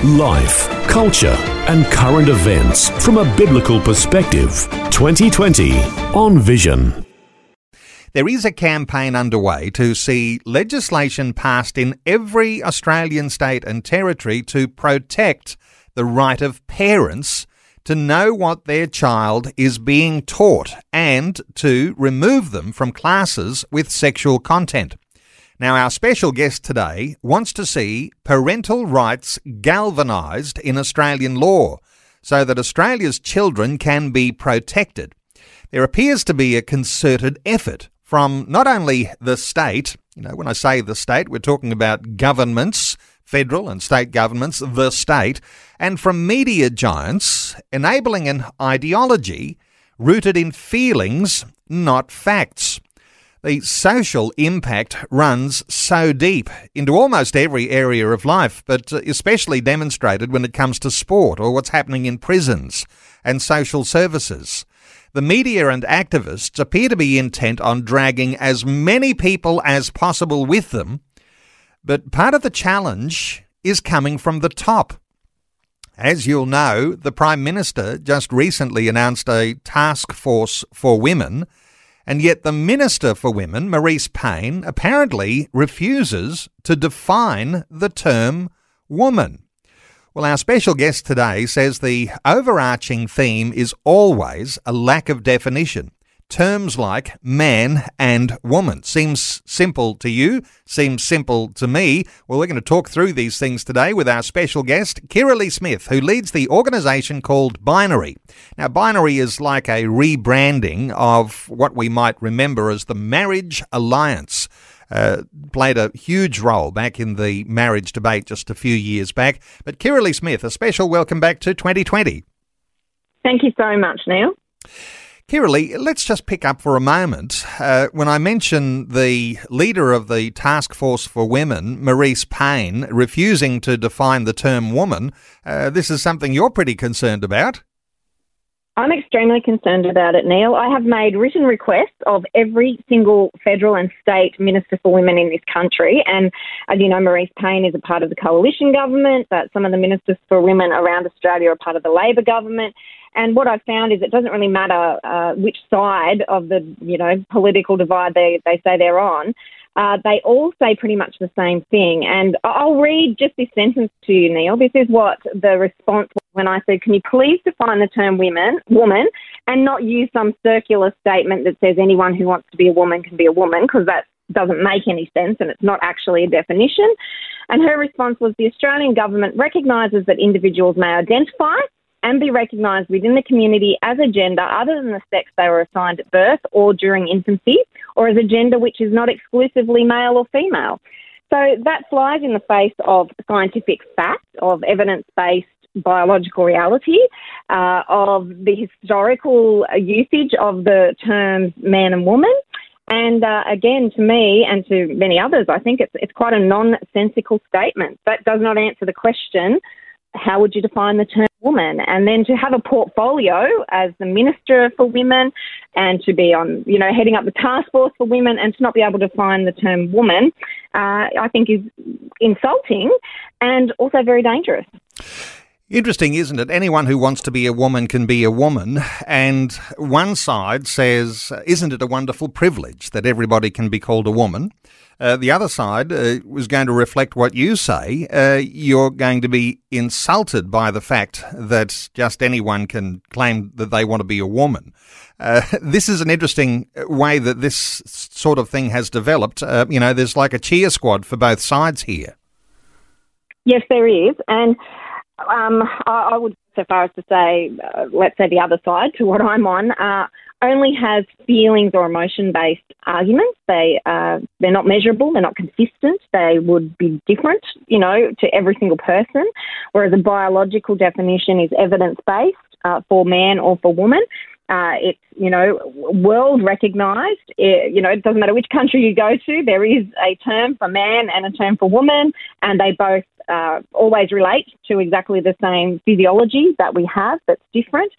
Life, culture, and current events from a biblical perspective. 2020 on Vision. There is a campaign underway to see legislation passed in every Australian state and territory to protect the right of parents to know what their child is being taught and to remove them from classes with sexual content. Now, our special guest today wants to see parental rights galvanised in Australian law so that Australia's children can be protected. There appears to be a concerted effort from not only the state, you know, when I say the state, we're talking about governments, federal and state governments, the state, and from media giants enabling an ideology rooted in feelings, not facts. The social impact runs so deep into almost every area of life, but uh, especially demonstrated when it comes to sport or what's happening in prisons and social services. The media and activists appear to be intent on dragging as many people as possible with them, but part of the challenge is coming from the top. As you'll know, the Prime Minister just recently announced a task force for women and yet the Minister for Women, Marise Payne, apparently refuses to define the term woman. Well, our special guest today says the overarching theme is always a lack of definition. Terms like man and woman seems simple to you, seems simple to me. Well, we're going to talk through these things today with our special guest, Kirralie Smith, who leads the organisation called Binary. Now, Binary is like a rebranding of what we might remember as the Marriage Alliance. Uh, played a huge role back in the marriage debate just a few years back. But Kirralie Smith, a special welcome back to 2020. Thank you so much, Neil. Kirralie, let's just pick up for a moment. Uh, when I mention the leader of the Task Force for Women, Marise Payne, refusing to define the term woman, uh, this is something you're pretty concerned about. I'm extremely concerned about it, Neil. I have made written requests of every single federal and state minister for women in this country. And as you know, Marise Payne is a part of the coalition government, but some of the ministers for women around Australia are part of the Labor government. And what I've found is it doesn't really matter uh, which side of the you know political divide they, they say they're on. Uh, they all say pretty much the same thing. And I'll read just this sentence to you, Neil. This is what the response was when I said, Can you please define the term women, woman and not use some circular statement that says anyone who wants to be a woman can be a woman, because that doesn't make any sense and it's not actually a definition. And her response was the Australian government recognises that individuals may identify and be recognised within the community as a gender other than the sex they were assigned at birth or during infancy, or as a gender which is not exclusively male or female. So that flies in the face of scientific fact, of evidence based biological reality, uh, of the historical usage of the terms man and woman. And uh, again, to me and to many others, I think it's, it's quite a nonsensical statement. That does not answer the question how would you define the term woman? And then to have a portfolio as the Minister for Women and to be on, you know, heading up the task force for women and to not be able to define the term woman, uh, I think is insulting and also very dangerous. Interesting, isn't it? Anyone who wants to be a woman can be a woman. And one side says, isn't it a wonderful privilege that everybody can be called a woman? Uh, the other side uh, was going to reflect what you say. Uh, you're going to be insulted by the fact that just anyone can claim that they want to be a woman. Uh, this is an interesting way that this sort of thing has developed. Uh, you know, there's like a cheer squad for both sides here. Yes, there is. And um, I, I, would so far as to say, uh, let's say the other side to what I'm on, uh, only has feelings or emotion based arguments. They uh, they're not measurable. They're not consistent. They would be different, you know, to every single person. Whereas a biological definition is evidence based uh, for man or for woman. Uh, it's you know world recognised. It, you know it doesn't matter which country you go to. There is a term for man and a term for woman, and they both uh, always relate to exactly the same physiology that we have that's different.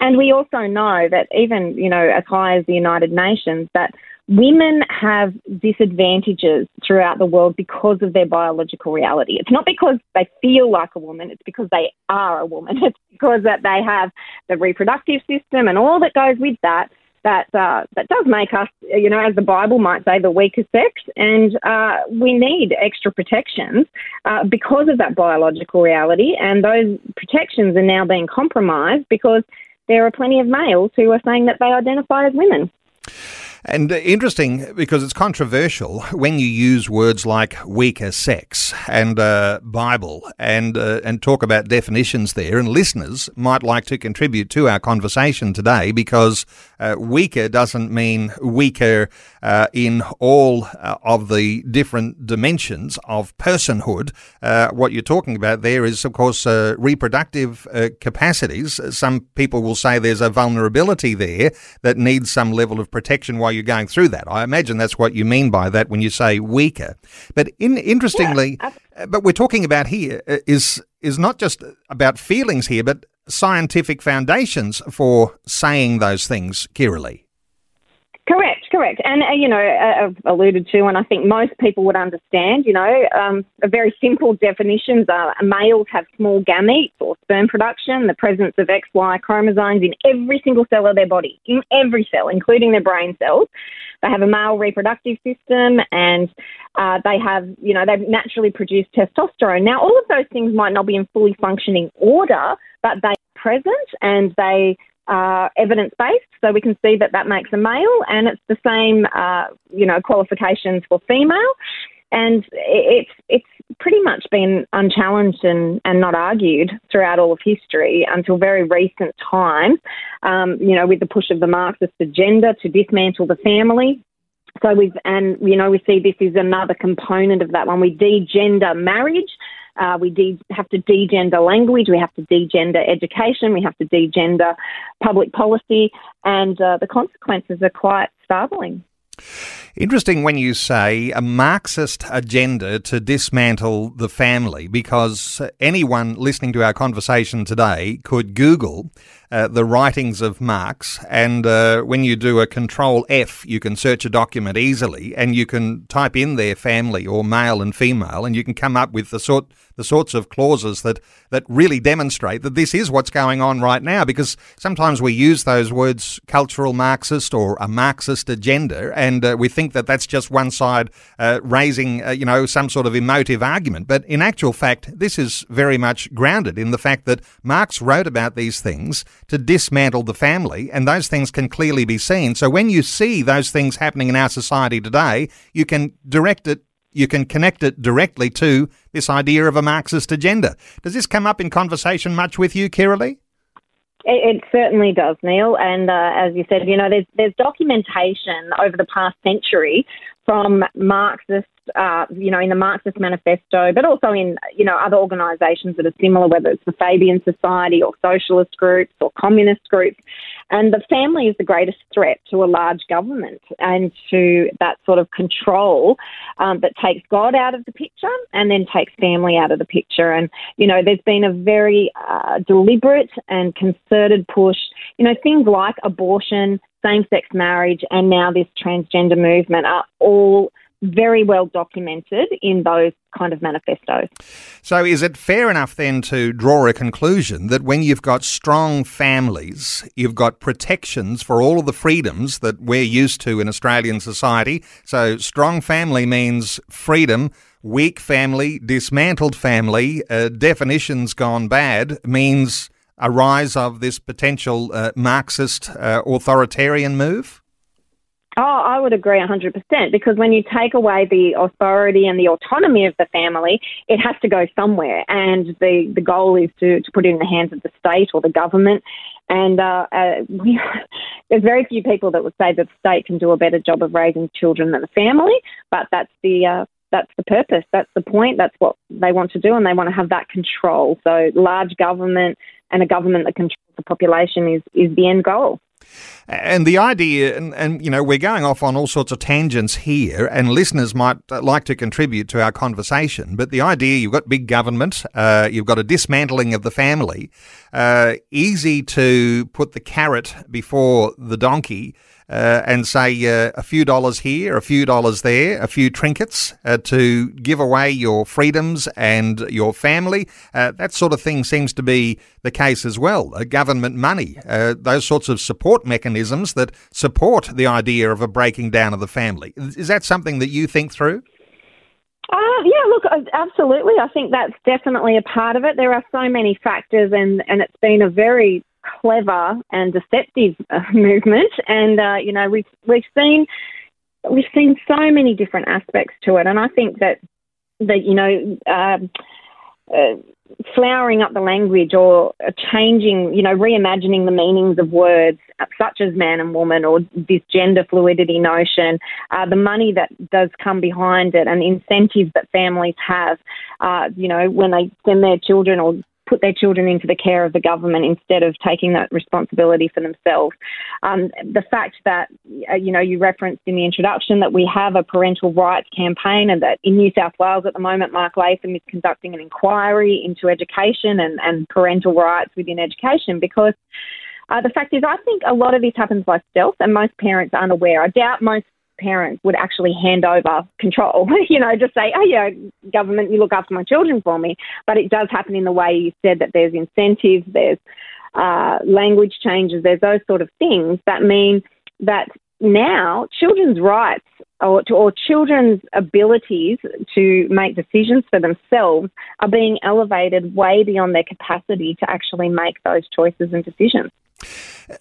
And we also know that even you know as high as the United Nations that women have disadvantages throughout the world because of their biological reality. It's not because they feel like a woman, it's because they are a woman. It's because that they have the reproductive system and all that goes with that. That uh, that does make us, you know, as the Bible might say, the weaker sex, and uh, we need extra protections uh, because of that biological reality. And those protections are now being compromised because there are plenty of males who are saying that they identify as women. And uh, interesting because it's controversial when you use words like weaker sex and uh, Bible and uh, and talk about definitions there. And listeners might like to contribute to our conversation today because uh, weaker doesn't mean weaker uh, in all uh, of the different dimensions of personhood. what you're talking about there is, of course, reproductive capacities. Some people will say there's a vulnerability there that needs some level of protection while you're going through that. I imagine that's what you mean by that when you say weaker. But in, interestingly, yeah, uh, but we're talking about here uh, is is not just about feelings here, but scientific foundations for saying those things, Kirralie. Correct. And, uh, you know, uh, I've alluded to, and I think most people would understand, you know, um, a very simple definitions are males have small gametes or sperm production, the presence of XY chromosomes in every single cell of their body, in every cell, including their brain cells. They have a male reproductive system and uh, they have, you know, they've naturally produced testosterone. Now, all of those things might not be in fully functioning order, but they present and they uh, evidence based, so we can see that that makes a male, and it's the same, uh, you know, qualifications for female, and it's it's pretty much been unchallenged and, and not argued throughout all of history until very recent times. Um, you know, with the push of the Marxist agenda to dismantle the family. So we've and you know we see this is another component of that one. We degender marriage uh, we de- have to degender language, we have to degender education, we have to degender public policy, and uh, the consequences are quite startling. Interesting when you say a Marxist agenda to dismantle the family, because anyone listening to our conversation today could Google uh, the writings of Marx, and uh, when you do a Control F, you can search a document easily, and you can type in their family or male and female, and you can come up with the sort the sorts of clauses that that really demonstrate that this is what's going on right now. Because sometimes we use those words, cultural Marxist or a Marxist agenda, and uh, we think that that's just one side uh, raising, uh, you know, some sort of emotive argument. But in actual fact, this is very much grounded in the fact that Marx wrote about these things to dismantle the family, and those things can clearly be seen. So when you see those things happening in our society today, you can direct it, you can connect it directly to this idea of a Marxist agenda. Does this come up in conversation much with you, Kirralie? It, it certainly does, Neil. And uh, as you said, you know, there's there's documentation over the past century from Marxist, uh, you know, in the Marxist Manifesto, but also in, you know, other organisations that are similar, whether it's the Fabian Society or socialist groups or communist groups. And the family is the greatest threat to a large government and to that sort of control um, that takes God out of the picture and then takes family out of the picture. And, you know, there's been a very uh, deliberate and concerted push, you know, things like abortion, same sex marriage, and now this transgender movement are all very well documented in those kind of manifestos. So, is it fair enough then to draw a conclusion that when you've got strong families, you've got protections for all of the freedoms that we're used to in Australian society? So, strong family means freedom. Weak family, dismantled family, uh, definitions gone bad means a rise of this potential uh, Marxist uh, authoritarian move? Oh, I would agree 100% because when you take away the authority and the autonomy of the family, it has to go somewhere. And the, the goal is to, to put it in the hands of the state or the government. And uh, uh, we, there's very few people that would say that the state can do a better job of raising children than the family, but that's the, uh, that's the purpose. That's the point. That's what they want to do, and they want to have that control. So, large government and a government that controls the population is, is the end goal. And the idea, and, and, you know, we're going off on all sorts of tangents here, and listeners might uh, like to contribute to our conversation. But the idea you've got big government, uh, you've got a dismantling of the family, uh, easy to put the carrot before the donkey uh, and say uh, a few dollars here, a few dollars there, a few trinkets uh, to give away your freedoms and your family. That sort of thing seems to be the case as well. Government money, those sorts of support mechanisms that support the idea of a breaking down of the family. Is that something that you think through? Uh, yeah, look, absolutely. I think that's definitely a part of it. There are so many factors, and, and it's been a very clever and deceptive uh, movement. And uh, you know, we've we've seen we've seen so many different aspects to it, and I think that that you know. Uh, flowering up the language or changing, you know, reimagining the meanings of words such as man and woman or this gender fluidity notion, uh, the money that does come behind it and the incentives that families have, uh, you know, when they send their children or put their children into the care of the government instead of taking that responsibility for themselves. Um, the fact that, uh, you know, you referenced in the introduction that we have a parental rights campaign and that in New South Wales at the moment, Mark Latham is conducting an inquiry into education and, and parental rights within education because uh, the fact is, I think a lot of this happens by stealth, and most parents aren't aware. I doubt most parents would actually hand over control, you know, just say, oh, yeah, government, you look after my children for me. But it does happen in the way you said that there's incentives, there's uh, language changes, there's those sort of things that mean that now children's rights or, to, or children's abilities to make decisions for themselves are being elevated way beyond their capacity to actually make those choices and decisions.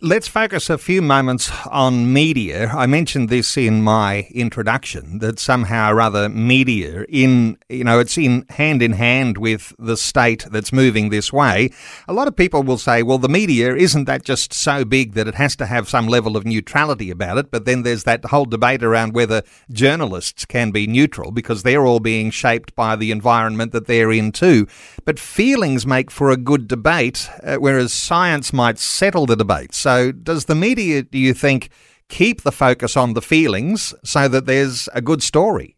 Let's focus a few moments on media. I mentioned this in my introduction that somehow or other media in you know it's in hand in hand with the state that's moving this way. A lot of people will say, well, the media isn't that just so big that it has to have some level of neutrality about it. But then there's that whole debate around whether journalists can be neutral because they're all being shaped by the environment that they're in too. But feelings make for a good debate, uh, whereas science might settle the debate. So, does the media, do you think, keep the focus on the feelings so that there's a good story?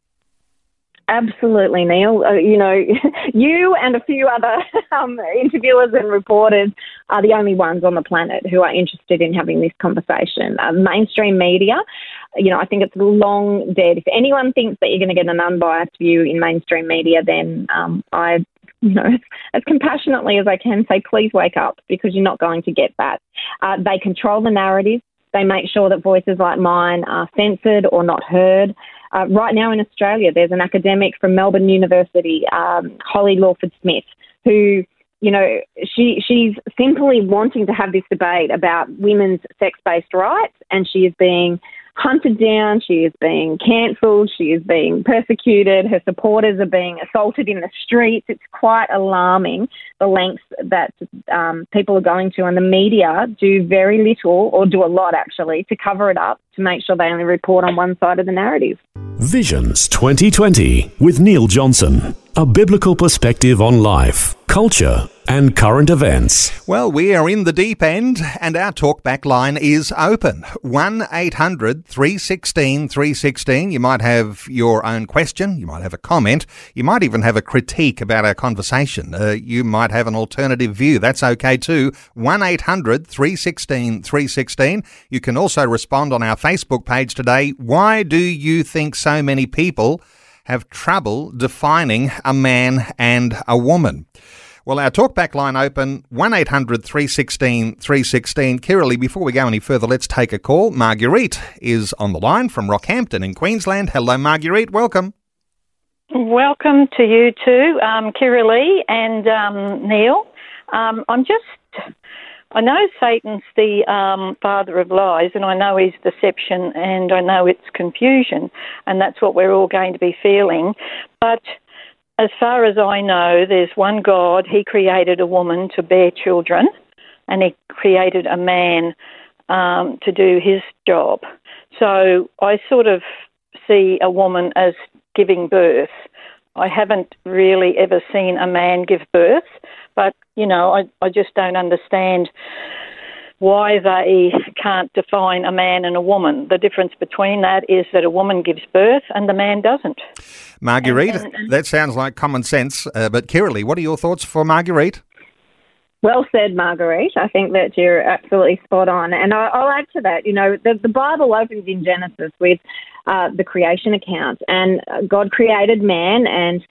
Absolutely, Neil. Uh, you know, you and a few other um, interviewers and reporters are the only ones on the planet who are interested in having this conversation. Uh, mainstream media, you know, I think it's long dead. If anyone thinks that you're going to get an unbiased view in mainstream media, then um, I you know, as compassionately as I can, say, please wake up because you're not going to get that. Uh, they control the narrative. They make sure that voices like mine are censored or not heard. Uh, right now in Australia, there's an academic from Melbourne University, um, Holly Lawford Smith, who you know, she she's simply wanting to have this debate about women's sex-based rights, and she is being hunted down, she is being cancelled, she is being persecuted, her supporters are being assaulted in the streets. It's quite alarming the lengths that um, people are going to, and the media do very little, or do a lot actually, to cover it up to make sure they only report on one side of the narrative. Visions 2020 with Neil Johnson, a biblical perspective on life, culture, and current events. Well, we are in the deep end and our talkback line is open. 1 800 316 316. You might have your own question, you might have a comment, you might even have a critique about our conversation. Uh, you might have an alternative view. That's okay too. 1 800 316 316. You can also respond on our Facebook page today. Why do you think so many people have trouble defining a man and a woman? Well, our talkback line open 800 316 316. Kirralie, before we go any further, let's take a call. Marguerite is on the line from Rockhampton in Queensland. Hello, Marguerite. Welcome. Welcome to you too, um, Kirralie and um, Neil. Um, I'm just, I know Satan's the um, father of lies, and I know he's deception, and I know it's confusion, and that's what we're all going to be feeling. But as far as I know, there's one God. He created a woman to bear children, and He created a man um, to do his job. So I sort of see a woman as giving birth. I haven't really ever seen a man give birth, but you know, I, I just don't understand why they can't define a man and a woman. The difference between that is that a woman gives birth and the man doesn't. Marguerite, and, and, and, that sounds like common sense. Uh, but Kirralie, what are your thoughts for Marguerite? Well said, Marguerite. I think that you're absolutely spot on. And I'll add to that, you know, the, the Bible opens in Genesis with uh, the creation account, and God created man and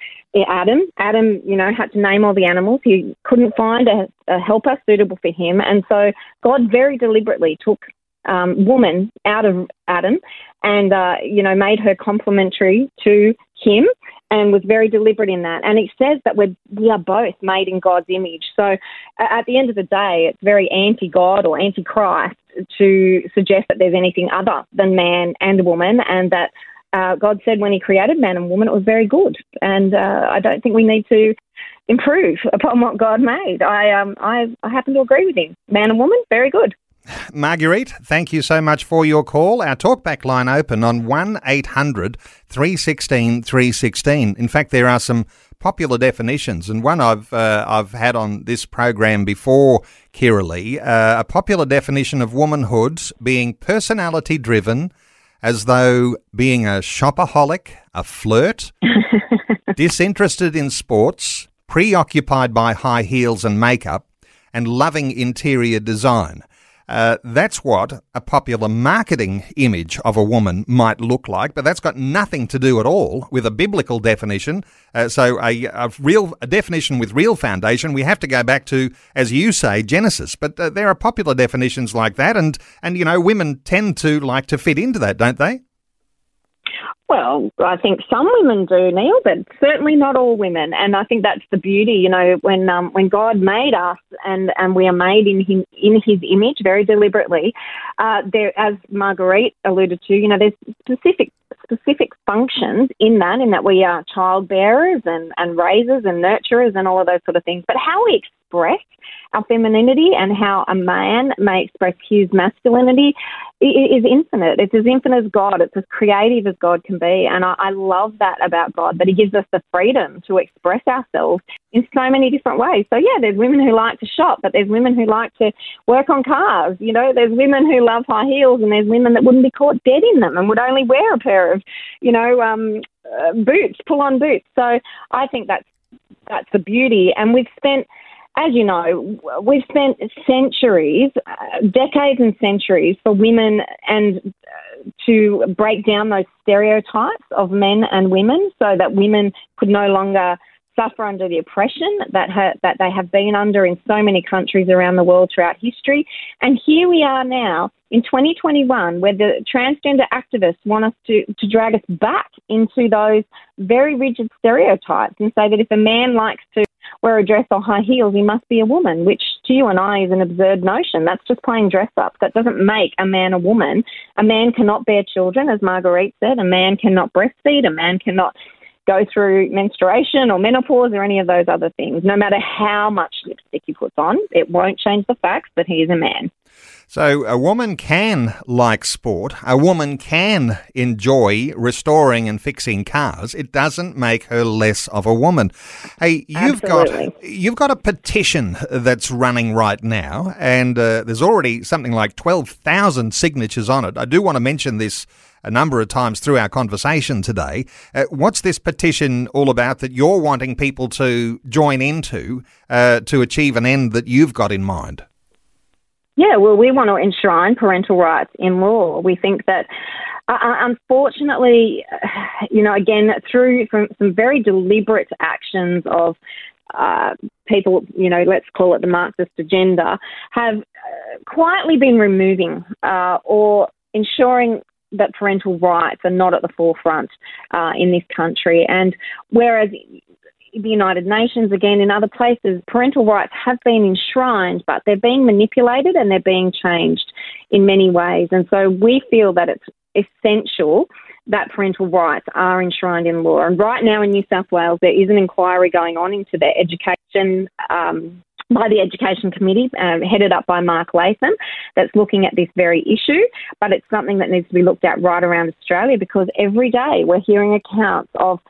Adam. Adam, you know, had to name all the animals. He couldn't find a, a helper suitable for him. And so God very deliberately took um, woman out of Adam and, uh, you know, made her complementary to him and was very deliberate in that. And it says that we're, we are both made in God's image. So at the end of the day, it's very anti God or anti Christ to suggest that there's anything other than man and woman and that uh, God said when He created man and woman, it was very good. And uh, I don't think we need to improve upon what God made. I, um, I, I happen to agree with Him. Man and woman, very good. Marguerite, thank you so much for your call. Our talkback line open on 1 800 316 316. In fact, there are some popular definitions, and one I've uh, I've had on this program before, Kirralie, uh, a popular definition of womanhood being personality driven, as though being a shopaholic, a flirt, disinterested in sports, preoccupied by high heels and makeup, and loving interior design. Uh, that's what a popular marketing image of a woman might look like, but that's got nothing to do at all with a biblical definition. Uh, so, a, a, real a definition with real foundation, we have to go back to, as you say, Genesis. But uh, there are popular definitions like that, and and you know, women tend to like to fit into that, don't they? Well, I think some women do, Neil, but certainly not all women. And I think that's the beauty, you know, when um, when God made us and, and we are made in him in His image very deliberately. Uh, there, as Marguerite alluded to, you know, there's specific specific functions in that, in that we are child bearers and and raisers and nurturers and all of those sort of things. But how we express our femininity and how a man may express his masculinity is infinite. It's as infinite as God. It's as creative as God can be. And I, I love that about God, that He gives us the freedom to express ourselves in so many different ways. So, yeah, there's women who like to shop, but there's women who like to work on cars. You know, there's women who love high heels, and there's women that wouldn't be caught dead in them and would only wear a pair of, you know, um, uh, boots, pull on boots. So, I think that's that's the beauty. And we've spent as you know, we've spent centuries, uh, decades and centuries for women and uh, to break down those stereotypes of men and women so that women could no longer suffer under the oppression that ha- that they have been under in so many countries around the world throughout history. And here we are now in 2021, where the transgender activists want us to, to drag us back into those very rigid stereotypes and say that if a man likes to wear a dress or high heels, he must be a woman, which to you and I is an absurd notion. That's just playing dress up. That doesn't make a man a woman. A man cannot bear children, as Marguerite said. A man cannot breastfeed. A man cannot go through menstruation or menopause or any of those other things. No matter how much lipstick he puts on, it won't change the fact that he is a man. So, a woman can like sport. A woman can enjoy restoring and fixing cars. It doesn't make her less of a woman. Hey, you've Absolutely. got you've got a petition that's running right now, and uh, there's already something like twelve thousand signatures on it. I do want to mention this a number of times through our conversation today. Uh, what's this petition all about that you're wanting people to join into uh, to achieve an end that you've got in mind? Yeah, well, we want to enshrine parental rights in law. We think that, uh, uh unfortunately, you know, again, through some, some very deliberate actions of uh, people, you know, let's call it the Marxist agenda, have uh, quietly been removing uh, or ensuring that parental rights are not at the forefront uh, in this country. And whereas the United Nations, again, in other places, parental rights have been enshrined, but they're being manipulated and they're being changed in many ways. And so we feel that it's essential that parental rights are enshrined in law. And right now in New South Wales, there is an inquiry going on into the education. Um, by the Education Committee, um, headed up by Mark Latham, that's looking at this very issue. But it's something that needs to be looked at right around Australia because every day we're hearing accounts of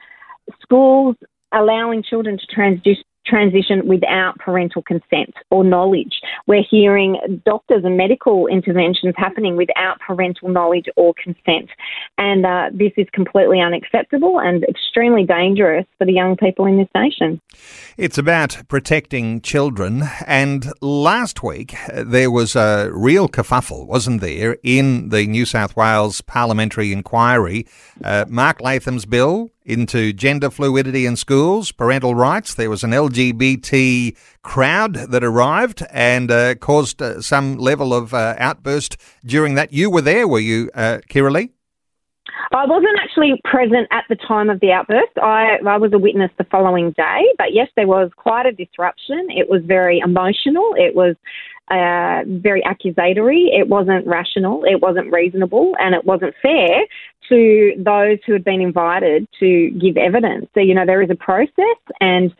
schools allowing children to transition transition without parental consent or knowledge. We're hearing doctors and medical interventions happening without parental knowledge or consent. And uh, this is completely unacceptable and extremely dangerous for the young people in this nation. It's about protecting children. And last week, uh, there was a real kerfuffle, wasn't there, in the New South Wales parliamentary inquiry. Uh, Mark Latham's bill into gender fluidity in schools, parental rights. There was an LGBT crowd that arrived and uh, caused uh, some level of uh, outburst during that. You were there, were you, uh, Lee? I wasn't actually present at the time of the outburst. I, I was a witness the following day, but yes, there was quite a disruption. It was very emotional. It was uh, very accusatory. It wasn't rational. It wasn't reasonable, and it wasn't fair to those who had been invited to give evidence. So, you know, there is a process, and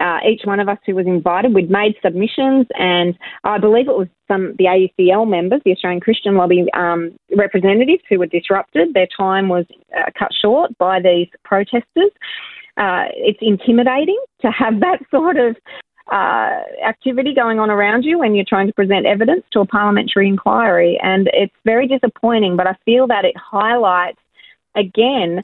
uh, each one of us who was invited, we'd made submissions, and I believe it was some the AUCL members, the Australian Christian Lobby um, representatives, who were disrupted. Their time was uh, cut short by these protesters. Uh, it's intimidating to have that sort of uh, activity going on around you when you're trying to present evidence to a parliamentary inquiry. And it's very disappointing, but I feel that it highlights again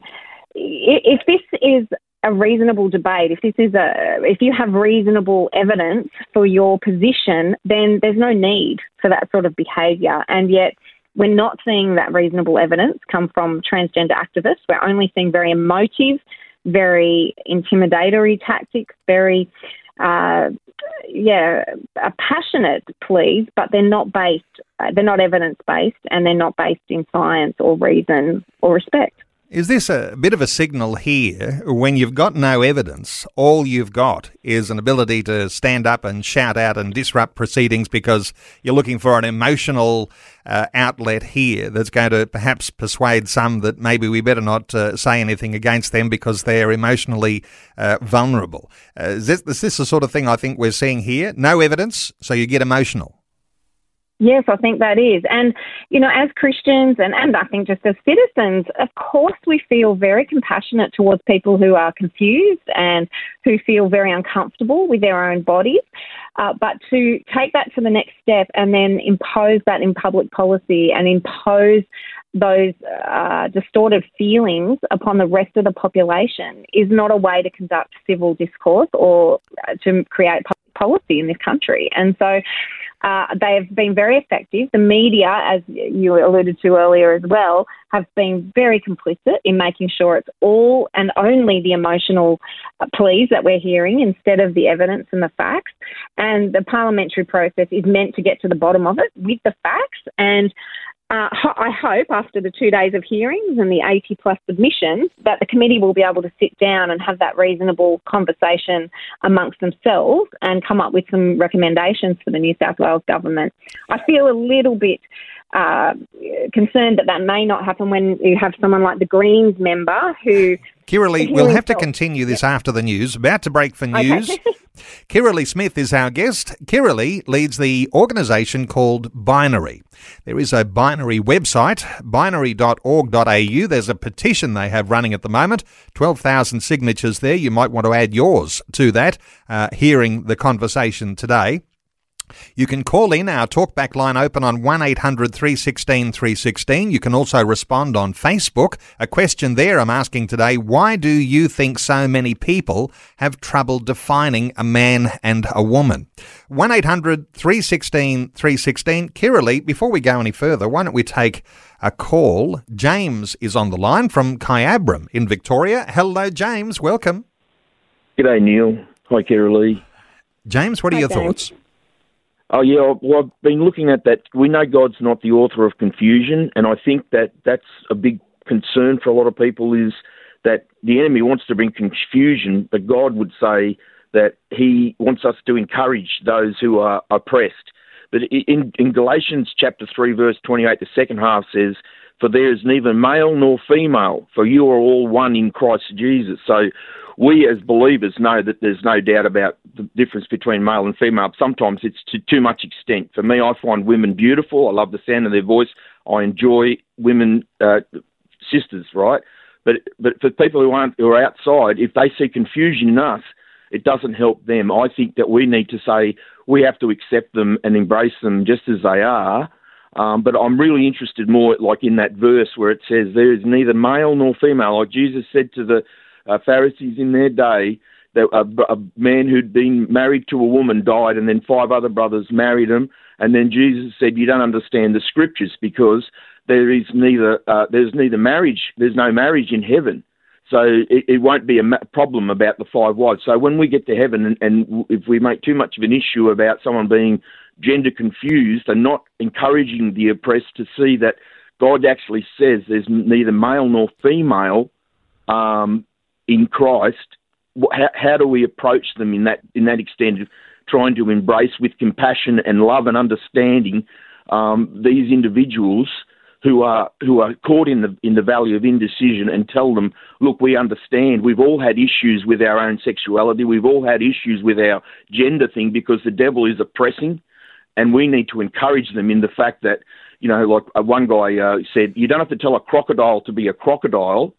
if this is a reasonable debate, if this is a, if you have reasonable evidence for your position, then there's no need for that sort of behaviour. And yet, we're not seeing that reasonable evidence come from transgender activists. We're only seeing very emotive, very intimidatory tactics, very uh, yeah, a passionate pleas, but they're not based, uh, they're not evidence based, and they're not based in science or reason or respect. Is this a bit of a signal here when you've got no evidence? All you've got is an ability to stand up and shout out and disrupt proceedings because you're looking for an emotional uh, outlet here that's going to perhaps persuade some that maybe we better not uh, say anything against them because they're emotionally uh, vulnerable. Uh, is, this, is this the sort of thing I think we're seeing here? No evidence, so you get emotional. Yes, I think that is. And, you know, as Christians and, and I think just as citizens, of course we feel very compassionate towards people who are confused and who feel very uncomfortable with their own bodies. Uh, but to take that to the next step and then impose that in public policy and impose those uh, distorted feelings upon the rest of the population is not a way to conduct civil discourse or to create policy in this country. And so uh, they have been very effective. The media, as you alluded to earlier as well, have been very complicit in making sure it's all and only the emotional uh, pleas that we're hearing instead of the evidence and the facts. And the parliamentary process is meant to get to the bottom of it with the facts. And uh, I hope after the two days of hearings and the 80 plus submissions that the committee will be able to sit down and have that reasonable conversation amongst themselves and come up with some recommendations for the New South Wales government. I feel a little bit uh, concerned that that may not happen when you have someone like the Greens member who. Kirralie, we'll have to continue this after the news. About to break for news. Okay. Kirralie Smith is our guest. Kirralie leads the organisation called Binary. There is a Binary website, binary.org.au. There's a petition they have running at the moment, 12,000 signatures there. You might want to add yours to that, uh, hearing the conversation today. You can call in our talkback line open on 1800 316 316. You can also respond on Facebook. A question there I'm asking today why do you think so many people have trouble defining a man and a woman? 1800 316 316. Kirralie, before we go any further, why don't we take a call? James is on the line from Kyabram in Victoria. Hello, James. Welcome. G'day, Neil. Hi, Kirralie. James, what are Hi, your James. thoughts? Oh yeah, well I've been looking at that. We know God's not the author of confusion, and I think that that's a big concern for a lot of people. Is that the enemy wants to bring confusion, but God would say that He wants us to encourage those who are oppressed. But in, in Galatians chapter three, verse twenty-eight, the second half says, "For there is neither male nor female, for you are all one in Christ Jesus." So we as believers know that there's no doubt about the difference between male and female. Sometimes it's to too much extent. For me, I find women beautiful. I love the sound of their voice. I enjoy women, uh, sisters, right? But but for people who aren't who are outside, if they see confusion in us, it doesn't help them. I think that we need to say we have to accept them and embrace them just as they are. Um, but I'm really interested more, like in that verse where it says there is neither male nor female. Like Jesus said to the uh, Pharisees in their day, that a, a man who'd been married to a woman died, and then five other brothers married him. And then Jesus said, "You don't understand the scriptures because there is neither uh, there's neither marriage, there's no marriage in heaven." So it, it won't be a problem about the five wives. So when we get to heaven, and, and if we make too much of an issue about someone being gender confused and not encouraging the oppressed to see that God actually says there's neither male nor female um, in Christ, how, how, do we approach them in that in that extent of trying to embrace with compassion and love and understanding um, these individuals who are who are caught in the in the valley of indecision and tell them, look, we understand. We've all had issues with our own sexuality. We've all had issues with our gender thing because the devil is oppressing, and we need to encourage them in the fact that you know, like uh, one guy uh, said, you don't have to tell a crocodile to be a crocodile,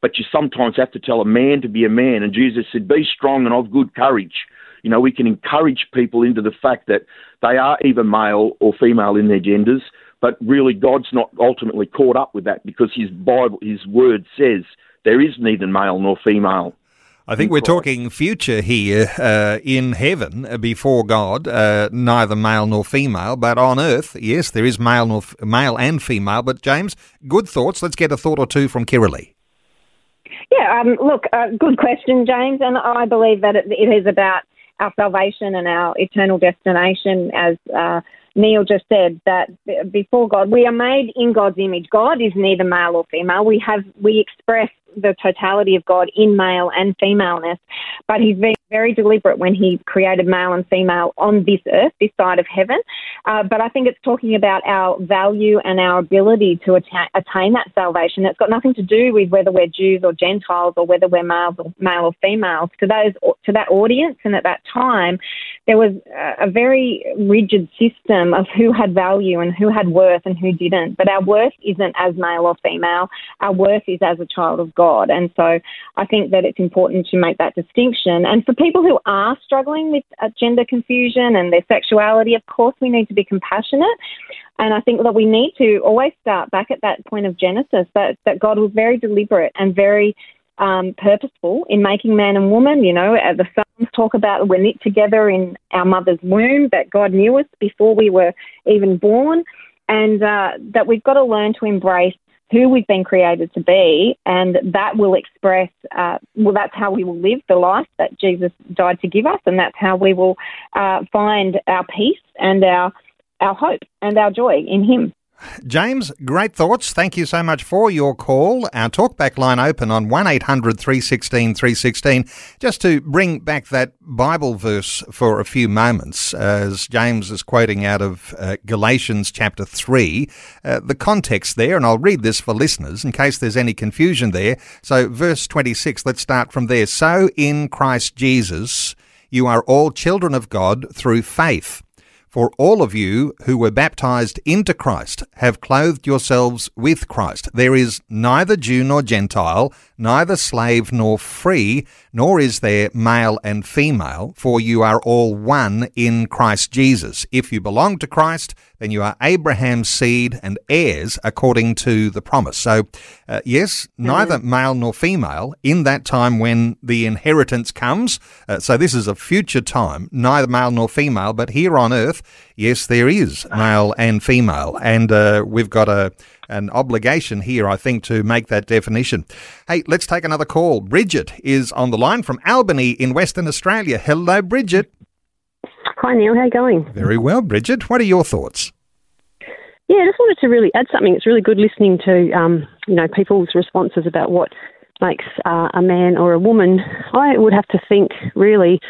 but you sometimes have to tell a man to be a man. And Jesus said, be strong and of good courage. You know, we can encourage people into the fact that they are either male or female in their genders but really, God's not ultimately caught up with that because His Bible, His Word says there is neither male nor female. I think we're talking future here uh, in heaven uh, before God, uh, neither male nor female, but on earth, yes, there is male nor f- male and female. But James, good thoughts. Let's get a thought or two from Kirralie. Yeah, um, look, uh, good question, James, and I believe that it, it is about our salvation and our eternal destination as uh, Neil just said that before God, we are made in God's image. God is neither male or female. We have we express the totality of God in male and femaleness, but He's very deliberate when He created male and female on this earth, this side of heaven. Uh, but I think it's talking about our value and our ability to atta- attain that salvation. It's got nothing to do with whether we're Jews or Gentiles or whether we're males or male or females. To those to that audience and at that time, there was a very rigid system of who had value and who had worth and who didn't. But our worth isn't as male or female. Our worth is as a child of God. And so I think that it's important to make that distinction. And for people who are struggling with uh, gender confusion and their sexuality, of course, we need to be compassionate. And I think that we need to always start back at that point of Genesis that, that God was very deliberate and very um, purposeful in making man and woman. You know, the Psalms talk about we're knit together in our mother's womb, that God knew us before we were even born, and uh, that we've got to learn to embrace who we've been created to be, and that will express, uh, well, that's how we will live the life that Jesus died to give us, and that's how we will uh, find our peace and our our hope and our joy in Him. James, great thoughts. Thank you so much for your call. Our talkback line open on 1800 316 316. Just to bring back that Bible verse for a few moments, as James is quoting out of uh, Galatians chapter 3, uh, the context there, and I'll read this for listeners in case there's any confusion there. So, verse 26, let's start from there. So, in Christ Jesus, you are all children of God through faith. For all of you who were baptized into Christ have clothed yourselves with Christ. There is neither Jew nor Gentile, neither slave nor free, nor is there male and female, for you are all one in Christ Jesus. If you belong to Christ, then you are Abraham's seed and heirs according to the promise. So, uh, yes, mm-hmm. neither male nor female in that time when the inheritance comes. Uh, so, this is a future time, neither male nor female, but here on earth, yes, there is male and female. And uh, we've got a an obligation here, I think, to make that definition. Hey, let's take another call. Bridget is on the line from Albany in Western Australia. Hello, Bridget. Hi, Neil. How are you going? Very well, Bridget. What are your thoughts? Yeah, I just wanted to really add something. It's really good listening to um, you know people's responses about what makes uh, a man or a woman. I would have to think really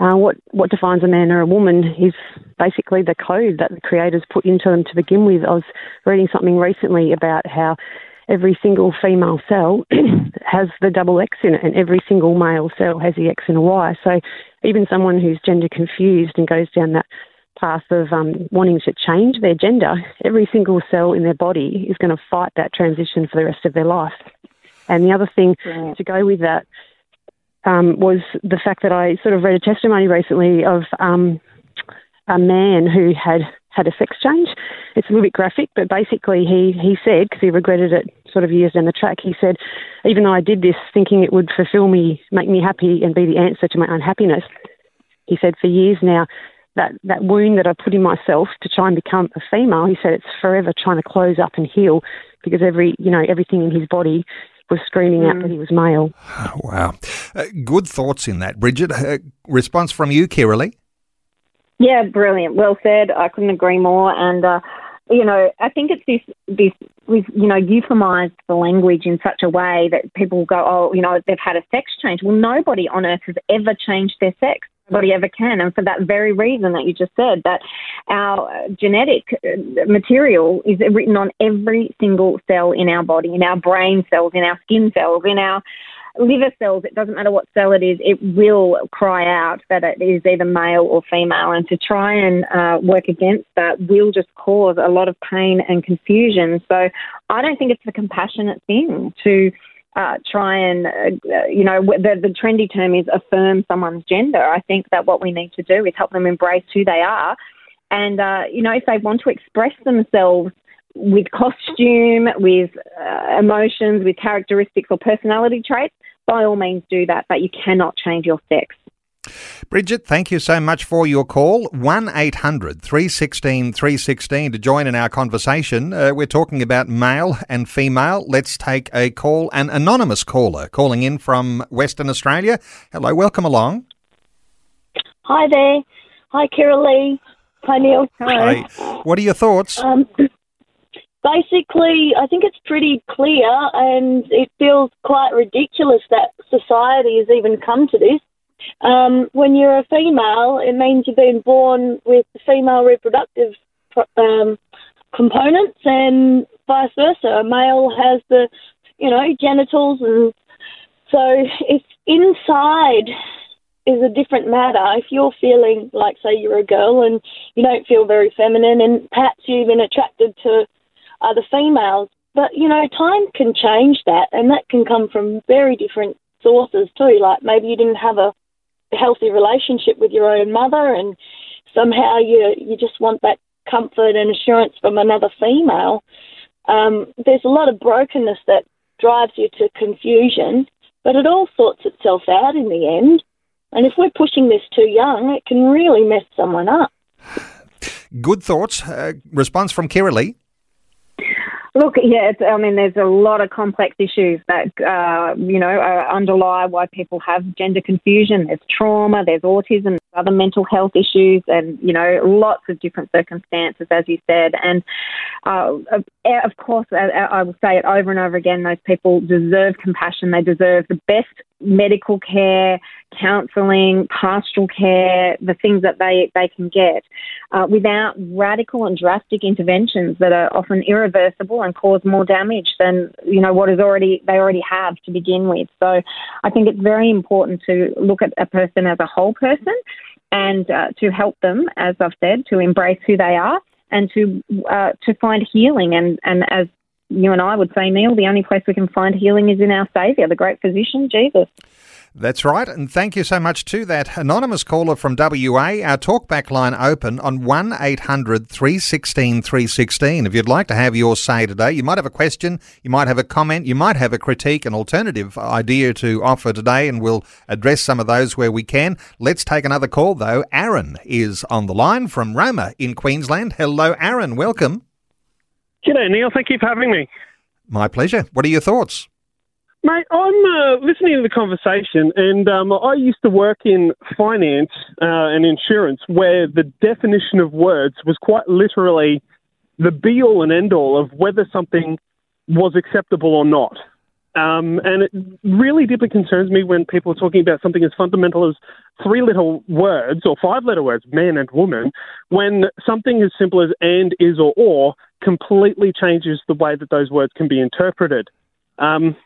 uh, what what defines a man or a woman is basically the code that the creators put into them to begin with. I was reading something recently about how every single female cell has the double X in it, and every single male cell has the X and a Y. So even someone who's gender confused and goes down that path of um, wanting to change their gender, every single cell in their body is going to fight that transition for the rest of their life. And the other thing to go with that, um, was the fact that I sort of read a testimony recently of um, a man who had had a sex change. It's a little bit graphic, but basically he, he said, because he regretted it sort of years down the track, he said, even though I did this thinking it would fulfill me, make me happy and be the answer to my unhappiness, he said, for years now, that, that wound that I put in myself to try and become a female, he said it's forever trying to close up and heal because every, you know, everything in his body was screaming out that he was male. wow. Uh, good thoughts in that. Bridget, uh, response from you, Kirralie? Yeah, brilliant. Well said. I couldn't agree more. And, uh, you know, I think it's this, this, we've, you know, euphemised the language in such a way that people go, oh, you know, they've had a sex change. Well, nobody on earth has ever changed their sex. Nobody ever can. And for that very reason that you just said, that our genetic uh, material is written on every single cell in our body, in our brain cells, in our skin cells, in our liver cells, it doesn't matter what cell it is, it will cry out that it is either male or female. And to try and uh, work against that will just cause a lot of pain and confusion. So I don't think it's a compassionate thing to. Uh, try and, uh, you know, the, the trendy term is affirm someone's gender. I think that what we need to do is help them embrace who they are. And, uh, you know, if they want to express themselves with costume, with uh, emotions, with characteristics or personality traits, by all means do that, but you cannot change your sex. Bridget, thank you so much for your call. 1 800 316 316 to join in our conversation. Uh, we're talking about male and female. Let's take a call. An anonymous caller calling in from Western Australia. Hello, welcome along. Hi there. Hi, Kirralie. Hi, Neil. Hi. What are your thoughts? Um, basically, I think it's pretty clear, and it feels quite ridiculous that society has even come to this. Um, when you're a female, it means you've been born with female reproductive um, components, and vice versa. A male has the, you know, genitals, and so if inside is a different matter. If you're feeling like, say, you're a girl and you don't feel very feminine, and perhaps you've been attracted to are the females. But, you know, time can change that, and that can come from very different sources too. Like maybe you didn't have a healthy relationship with your own mother, and somehow you you just want that comfort and assurance from another female. Um, there's a lot of brokenness that drives you to confusion, but it all sorts itself out in the end. And if we're pushing this too young, it can really mess someone up. Good thoughts. Uh, response from Kirralie. Look, yeah, I mean, there's a lot of complex issues that, uh, you know, uh, underlie why people have gender confusion. There's trauma, there's autism, other mental health issues, and, you know, lots of different circumstances, as you said. And, uh, of course, I, I will say it over and over again, those people deserve compassion. They deserve the best medical care, counselling, pastoral care, the things that they, they can get uh, without radical and drastic interventions that are often irreversible and cause more damage than, you know, what is already, they already have to begin with. So I think it's very important to look at a person as a whole person and uh, to help them, as I've said, to embrace who they are and to uh, to find healing. And, and as you and I would say, Neil, the only place we can find healing is in our Saviour, the great physician, Jesus. That's right. And thank you so much to that anonymous caller from WA. Our talkback line open on 1 800 316 316. If you'd like to have your say today, you might have a question, you might have a comment, you might have a critique, an alternative idea to offer today, and we'll address some of those where we can. Let's take another call, though. Aaron is on the line from Roma in Queensland. Hello, Aaron. Welcome. G'day, Neil. Thank you for having me. My pleasure. What are your thoughts? Mate, I'm uh, listening to the conversation, and um, I used to work in finance uh, and insurance, where the definition of words was quite literally the be all and end all of whether something was acceptable or not. Um, and it really deeply concerns me when people are talking about something as fundamental as three little words or five letter words, man and woman, when something as simple as and, is, or or completely changes the way that those words can be interpreted. Um,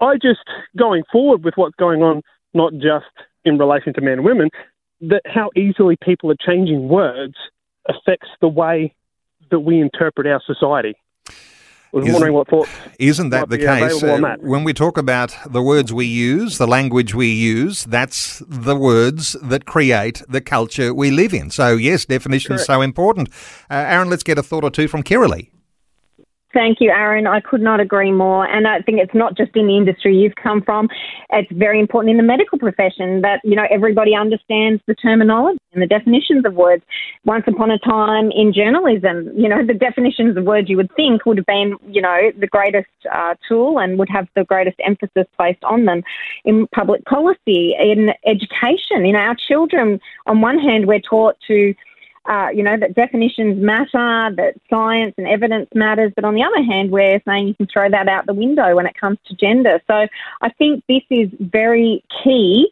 I just, going forward with what's going on, not just in relation to men and women, that how easily people are changing words affects the way that we interpret our society. Was Isn't- wondering what thoughts. Isn't that the case? Uh, that. when we talk about the words we use, the language we use, that's the words that create the culture we live in. So, yes, definition is so important. Uh, Aaron, let's get a thought or two from Kirralie. Thank you, Aaron. I could not agree more. And I think it's not just in the industry you've come from. It's very important in the medical profession that, you know, everybody understands the terminology and the definitions of words. Once upon a time in journalism, you know, the definitions of words you would think would have been, you know, the greatest uh, tool and would have the greatest emphasis placed on them. In public policy, in education, know, our children, on one hand, we're taught to uh, you know, that definitions matter, that science and evidence matters, but on the other hand, we're saying you can throw that out the window when it comes to gender. So I think this is very key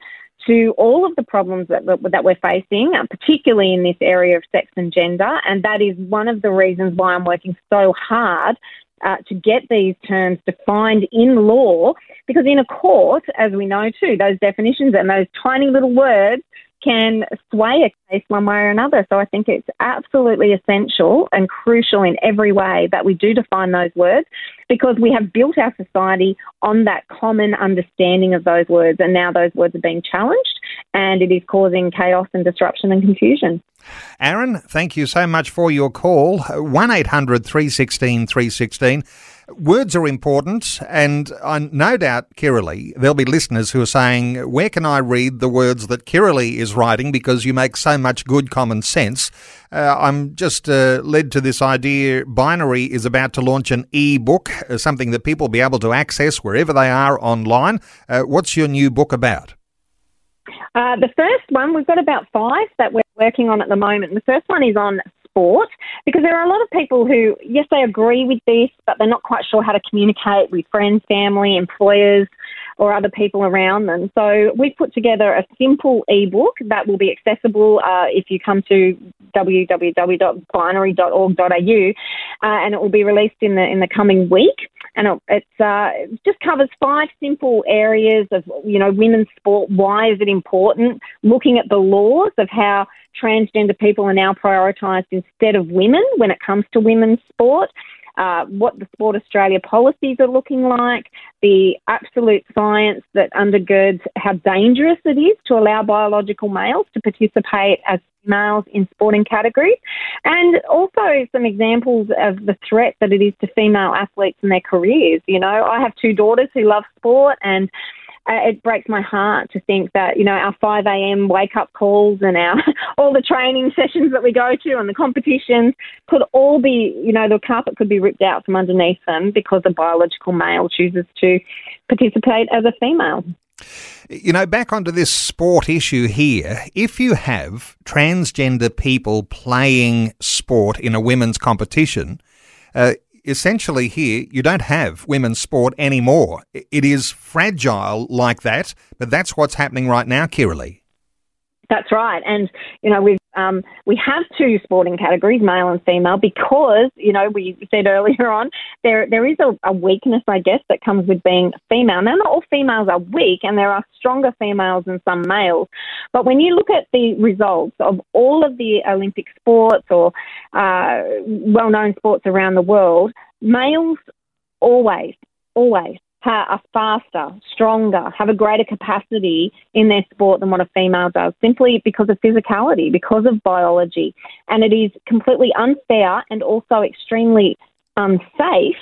to all of the problems that, that we're facing, uh, particularly in this area of sex and gender, and that is one of the reasons why I'm working so hard uh, to get these terms defined in law, because in a court, as we know too, those definitions and those tiny little words can sway a case one way or another. So I think it's absolutely essential and crucial in every way that we do define those words because we have built our society on that common understanding of those words, and now those words are being challenged and it is causing chaos and disruption and confusion. Aaron, thank you so much for your call. 1 800 316 316. Words are important, and I no doubt, Kirralie, there'll be listeners who are saying, Where can I read the words that Kirralie is writing because you make so much good common sense? Uh, I'm just uh, led to this idea Binary is about to launch an e book, uh, something that people will be able to access wherever they are online. Uh, what's your new book about? Uh, the first one, we've got about five that we're working on at the moment. The first one is on sport because there are a lot of people who, yes, they agree with this, but they're not quite sure how to communicate with friends, family, employers, or other people around them. So we've put together a simple ebook that will be accessible uh, if you come to www.binary.org.au, uh, and it will be released in the in the coming week. And it it's, uh, it just covers five simple areas of you know women's sport. Why is it important? Looking at the laws of how transgender people are now prioritised instead of women when it comes to women's sport uh, what the Sport Australia policies are looking like, the absolute science that undergirds how dangerous it is to allow biological males to participate as males in sporting categories, and also some examples of the threat that it is to female athletes and their careers. You know, I have two daughters who love sport and it breaks my heart to think that you know our 5 a.m. wake up calls and our all the training sessions that we go to and the competitions could all be you know the carpet could be ripped out from underneath them because a biological male chooses to participate as a female. You know, back onto this sport issue here, if you have transgender people playing sport in a women's competition, uh, essentially here you don't have women's sport anymore. It is fragile like that, but that's what's happening right now, Kirralie. That's right, and you know we've um, we have two sporting categories, male and female, because you know we said earlier on there there is a, a weakness, I guess, that comes with being female. Now, not all females are weak, and there are stronger females than some males. But when you look at the results of all of the Olympic sports or uh, well-known sports around the world, males always, always are faster, stronger, have a greater capacity in their sport than what a female does, simply because of physicality, because of biology. And it is completely unfair and also extremely unsafe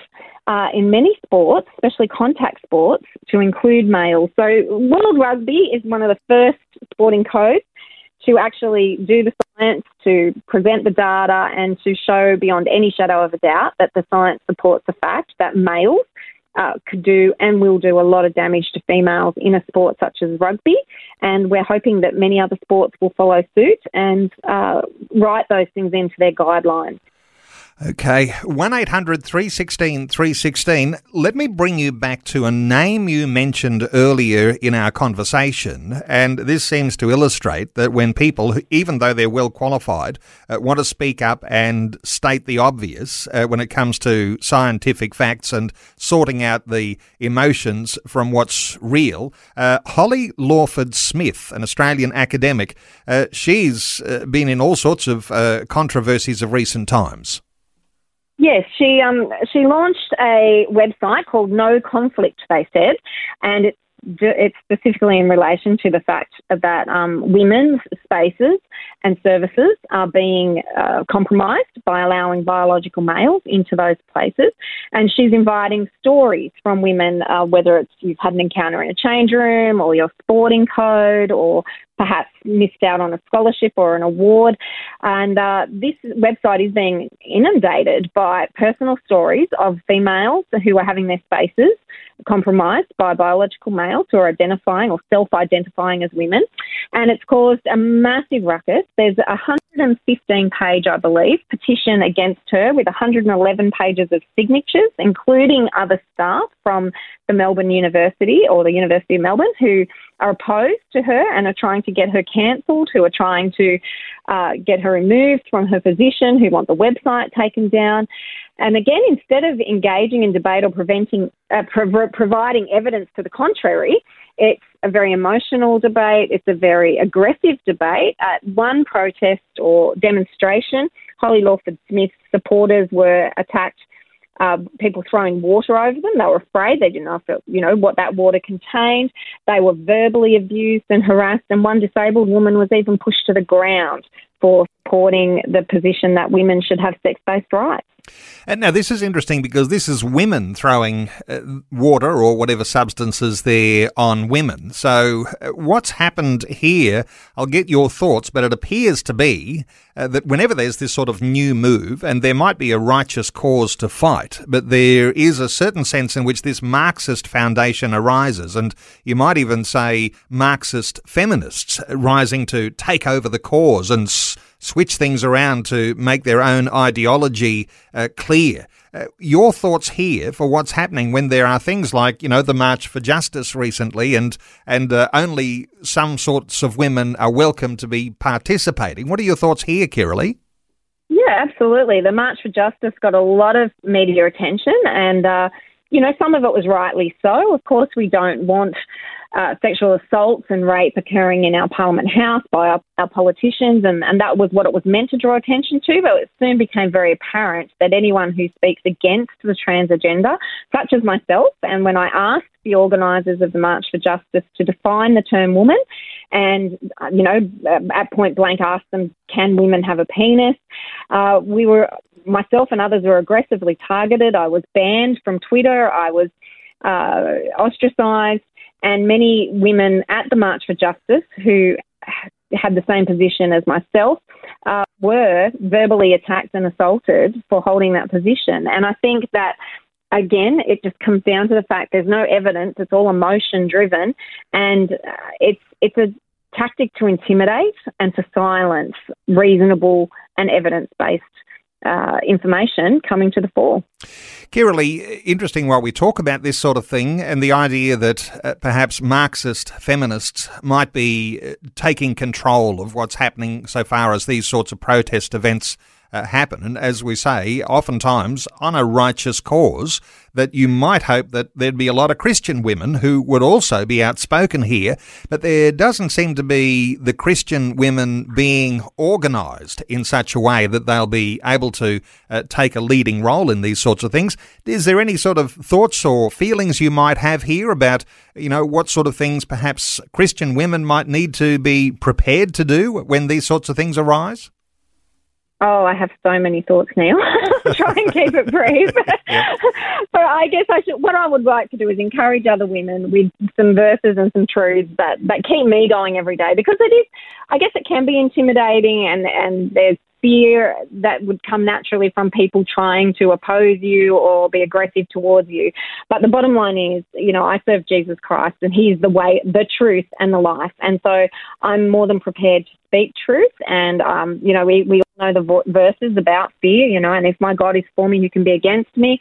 uh, in many sports, especially contact sports, to include males. So, World Rugby is one of the first sporting codes to actually do the science, to present the data, and to show beyond any shadow of a doubt that the science supports the fact that males uh, could do and will do a lot of damage to females in a sport such as rugby. And we're hoping that many other sports will follow suit and uh, write those things into their guidelines. Okay, 1 800 316 316. Let me bring you back to a name you mentioned earlier in our conversation. And this seems to illustrate that when people, even though they're well qualified, uh, want to speak up and state the obvious uh, when it comes to scientific facts and sorting out the emotions from what's real, uh, Holly Lawford Smith, an Australian academic, uh, she's uh, been in all sorts of uh, controversies of recent times. Yes, she um she launched a website called No Conflict. They said, and it's it's specifically in relation to the fact that um, women's spaces and services are being uh, compromised by allowing biological males into those places. And she's inviting stories from women, uh, whether it's you've had an encounter in a change room or your sporting code or perhaps missed out on a scholarship or an award. And uh, this website is being inundated by personal stories of females who are having their spaces compromised by biological males who are identifying or self identifying as women. And it's caused a massive ruckus. There's a 115 page, I believe, petition against her with 111 pages of signatures, including other staff from the Melbourne University or the University of Melbourne who are opposed to her and are trying to get her cancelled, who are trying to uh, get her removed from her position, who want the website taken down. And again, instead of engaging in debate or preventing, uh, prov- providing evidence to the contrary, it's a very emotional debate. It's a very aggressive debate. At one protest or demonstration, Holly Lawford Smith's supporters were attacked uh, people throwing water over them. They were afraid. They didn't know, if it, you know what that water contained. They were verbally abused and harassed, and one disabled woman was even pushed to the ground for supporting the position that women should have sex-based rights. And now this is interesting because this is women throwing uh, water or whatever substances there on women. So uh, what's happened here? I'll get your thoughts, but it appears to be uh, that whenever there's this sort of new move, and there might be a righteous cause to fight, but there is a certain sense in which this Marxist foundation arises, and you might even say Marxist feminists rising to take over the cause and s- switch things around to make their own ideology uh, clear. Uh, your thoughts here for what's happening when there are things like, you know, the March for Justice recently, and and uh, only some sorts of women are welcome to be participating. What are your thoughts here, Kirralie? Yeah, absolutely. The March for Justice got a lot of media attention, and uh, you know, some of it was rightly so. Of course, we don't want uh, sexual assaults and rape occurring in our Parliament House by our, our, politicians, and, and that was what it was meant to draw attention to. But it soon became very apparent that anyone who speaks against the trans agenda, such as myself, and when I asked the organisers of the March for Justice to define the term woman, and you know, at point blank asked them, "Can women have a penis?" Uh, we were myself and others were aggressively targeted. I was banned from Twitter. I was uh, ostracised and many women at the March for Justice who had the same position as myself uh, were verbally attacked and assaulted for holding that position. And I think that again, it just comes down to the fact there's no evidence; it's all emotion driven, and uh, it's it's a tactic to intimidate and to silence reasonable and evidence based uh, information coming to the fore. Kirralie, interesting while we talk about this sort of thing and the idea that uh, perhaps Marxist feminists might be uh, taking control of what's happening so far as these sorts of protest events uh, happen. And as we say, oftentimes on a righteous cause, that you might hope that there'd be a lot of Christian women who would also be outspoken here, but there doesn't seem to be the Christian women being organised in such a way that they'll be able to uh, take a leading role in these sorts of things. Is there any sort of thoughts or feelings you might have here about, you know, what sort of things perhaps Christian women might need to be prepared to do when these sorts of things arise? Oh, I have so many thoughts now. Try and keep it brief. but I guess I should. What I would like to do is encourage other women with some verses and some truths that that keep me going every day because it is. I guess it can be intimidating, and and there's fear that would come naturally from people trying to oppose you or be aggressive towards you. But the bottom line is, you know, I serve Jesus Christ and He's the way, the truth, and the life. And so I'm more than prepared to speak truth. And, um, you know, we, we all know the vo- verses about fear, you know, and if my God is for me, who can be against me?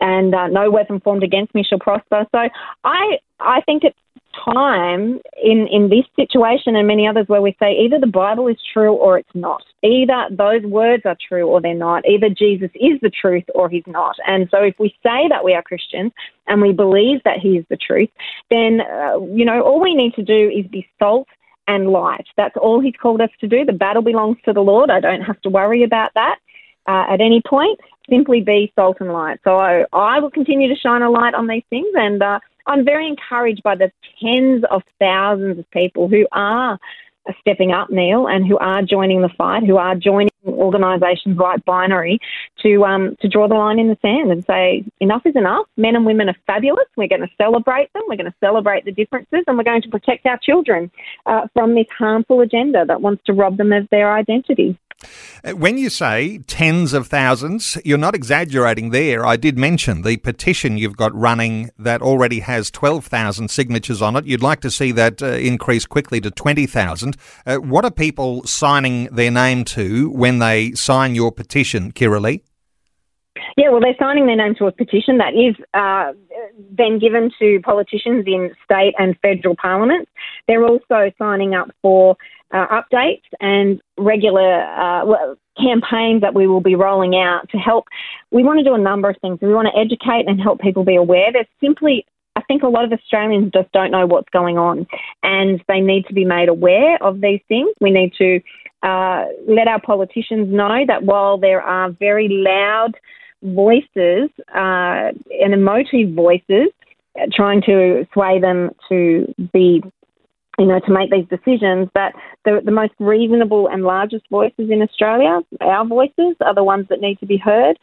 And uh, no weapon formed against me shall prosper. So I, I think it's time in, in this situation and many others where we say either the Bible is true or it's not. Either those words are true or they're not. Either Jesus is the truth or he's not. And so if we say that we are Christians and we believe that he is the truth, then, uh, you know, all we need to do is be salt and light. That's all he's called us to do. The battle belongs to the Lord. I don't have to worry about that uh, at any point. simply be salt and light. So I, I will continue to shine a light on these things, and uh, I'm very encouraged by the tens of thousands of people who are stepping up, Neil, and who are joining the fight, who are joining organisations like Binary to um, to draw the line in the sand and say enough is enough. Men and women are fabulous. We're going to celebrate them. We're going to celebrate the differences, and we're going to protect our children uh, from this harmful agenda that wants to rob them of their identity. Uh, when you say tens of thousands, you're not exaggerating there. I did mention the petition you've got running that already has 12,000 signatures on it. You'd like to see that uh, increase quickly to 20,000. Uh, what are people signing their name to when they sign your petition, Kirralie? Yeah, well, they're signing their name to a petition that is uh, then given to politicians in state and federal parliaments. They're also signing up for uh, updates and regular uh, campaigns that we will be rolling out to help. We want to do a number of things. We want to educate and help people be aware. There's simply I think a lot of Australians just don't know what's going on, and they need to be made aware of these things. We need to uh, let our politicians know that while there are very loud voices uh, and emotive voices uh, trying to sway them to be you know, to make these decisions, that the, the most reasonable and largest voices in Australia, our voices, are the ones that need to be heard.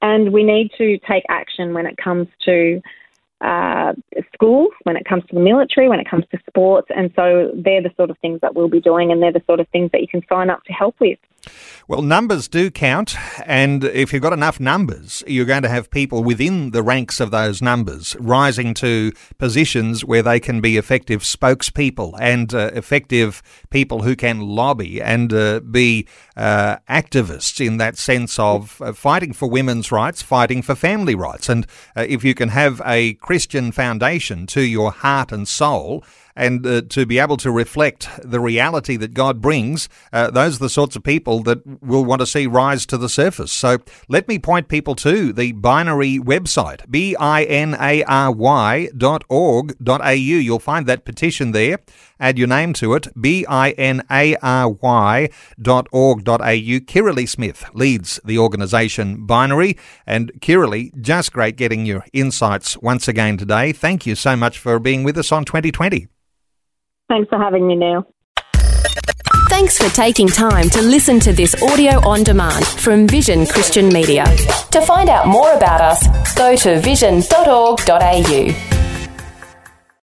And we need to take action when it comes to uh, schools, when it comes to the military, when it comes to sports. And so they're the sort of things that we'll be doing, and they're the sort of things that you can sign up to help with. Well, numbers do count, and if you've got enough numbers, you're going to have people within the ranks of those numbers rising to positions where they can be effective spokespeople and uh, effective people who can lobby and uh, be uh, activists in that sense of uh, fighting for women's rights, fighting for family rights. And uh, if you can have a Christian foundation to your heart and soul, and uh, to be able to reflect the reality that God brings, uh, those are the sorts of people that will want to see rise to the surface. So let me point people to the binary website, B I N A R Y dot org dot au. You'll find that petition there. Add your name to it, B I N A R Y dot org dot au. Kirralie Smith leads the organisation Binary. And Kirralie, just great getting your insights once again today. Thank you so much for being with us on 2020. Thanks for having me, Neil. Thanks for taking time to listen to this audio on demand from Vision Christian Media. To find out more about us, go to vision.org.au.